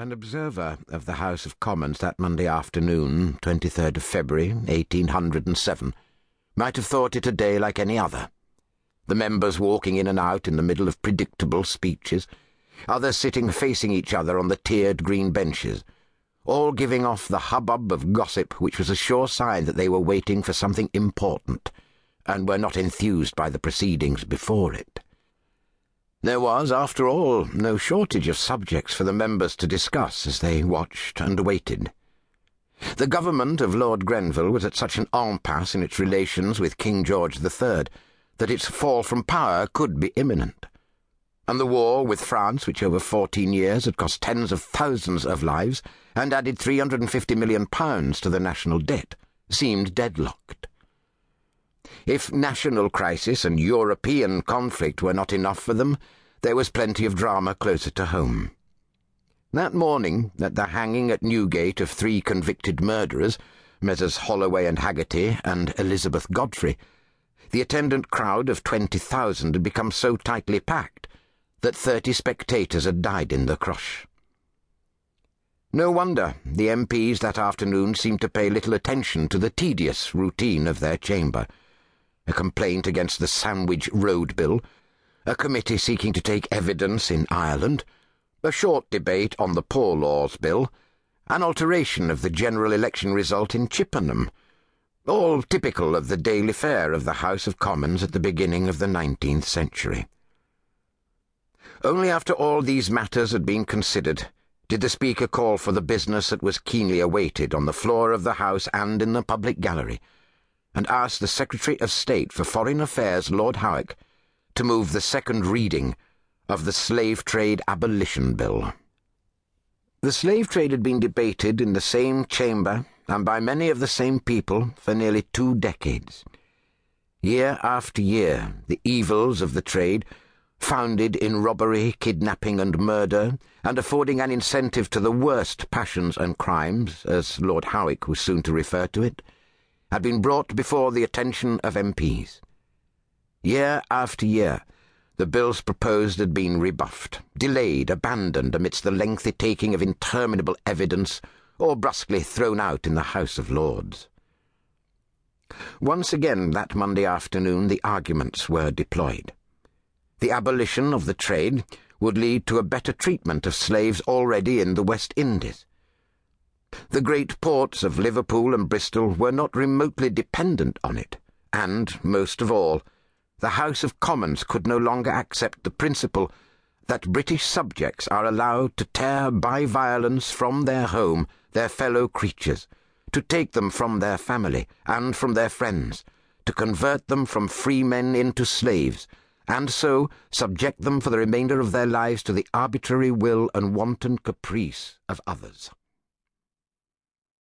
An observer of the House of Commons that Monday afternoon, 23rd of February, 1807, might have thought it a day like any other. The members walking in and out in the middle of predictable speeches, others sitting facing each other on the tiered green benches, all giving off the hubbub of gossip which was a sure sign that they were waiting for something important, and were not enthused by the proceedings before it. There was, after all, no shortage of subjects for the members to discuss as they watched and waited. The government of Lord Grenville was at such an impasse in its relations with King George III that its fall from power could be imminent. And the war with France, which over fourteen years had cost tens of thousands of lives and added three hundred and fifty million pounds to the national debt, seemed deadlocked. If national crisis and European conflict were not enough for them, there was plenty of drama closer to home. That morning, at the hanging at Newgate of three convicted murderers, Messrs. Holloway and Haggerty and Elizabeth Godfrey, the attendant crowd of twenty thousand had become so tightly packed that thirty spectators had died in the crush. No wonder the MPs that afternoon seemed to pay little attention to the tedious routine of their chamber a complaint against the Sandwich Road Bill, a committee seeking to take evidence in Ireland, a short debate on the Poor Laws Bill, an alteration of the general election result in Chippenham, all typical of the daily fare of the House of Commons at the beginning of the nineteenth century. Only after all these matters had been considered did the Speaker call for the business that was keenly awaited on the floor of the House and in the public gallery and asked the Secretary of State for Foreign Affairs, Lord Howick, to move the second reading of the Slave Trade Abolition Bill. The slave trade had been debated in the same chamber and by many of the same people for nearly two decades. Year after year, the evils of the trade, founded in robbery, kidnapping, and murder, and affording an incentive to the worst passions and crimes, as Lord Howick was soon to refer to it, had been brought before the attention of MPs. Year after year, the bills proposed had been rebuffed, delayed, abandoned amidst the lengthy taking of interminable evidence, or brusquely thrown out in the House of Lords. Once again that Monday afternoon the arguments were deployed. The abolition of the trade would lead to a better treatment of slaves already in the West Indies. The great ports of Liverpool and Bristol were not remotely dependent on it, and, most of all, the House of Commons could no longer accept the principle that British subjects are allowed to tear by violence from their home their fellow creatures, to take them from their family and from their friends, to convert them from free men into slaves, and so subject them for the remainder of their lives to the arbitrary will and wanton caprice of others.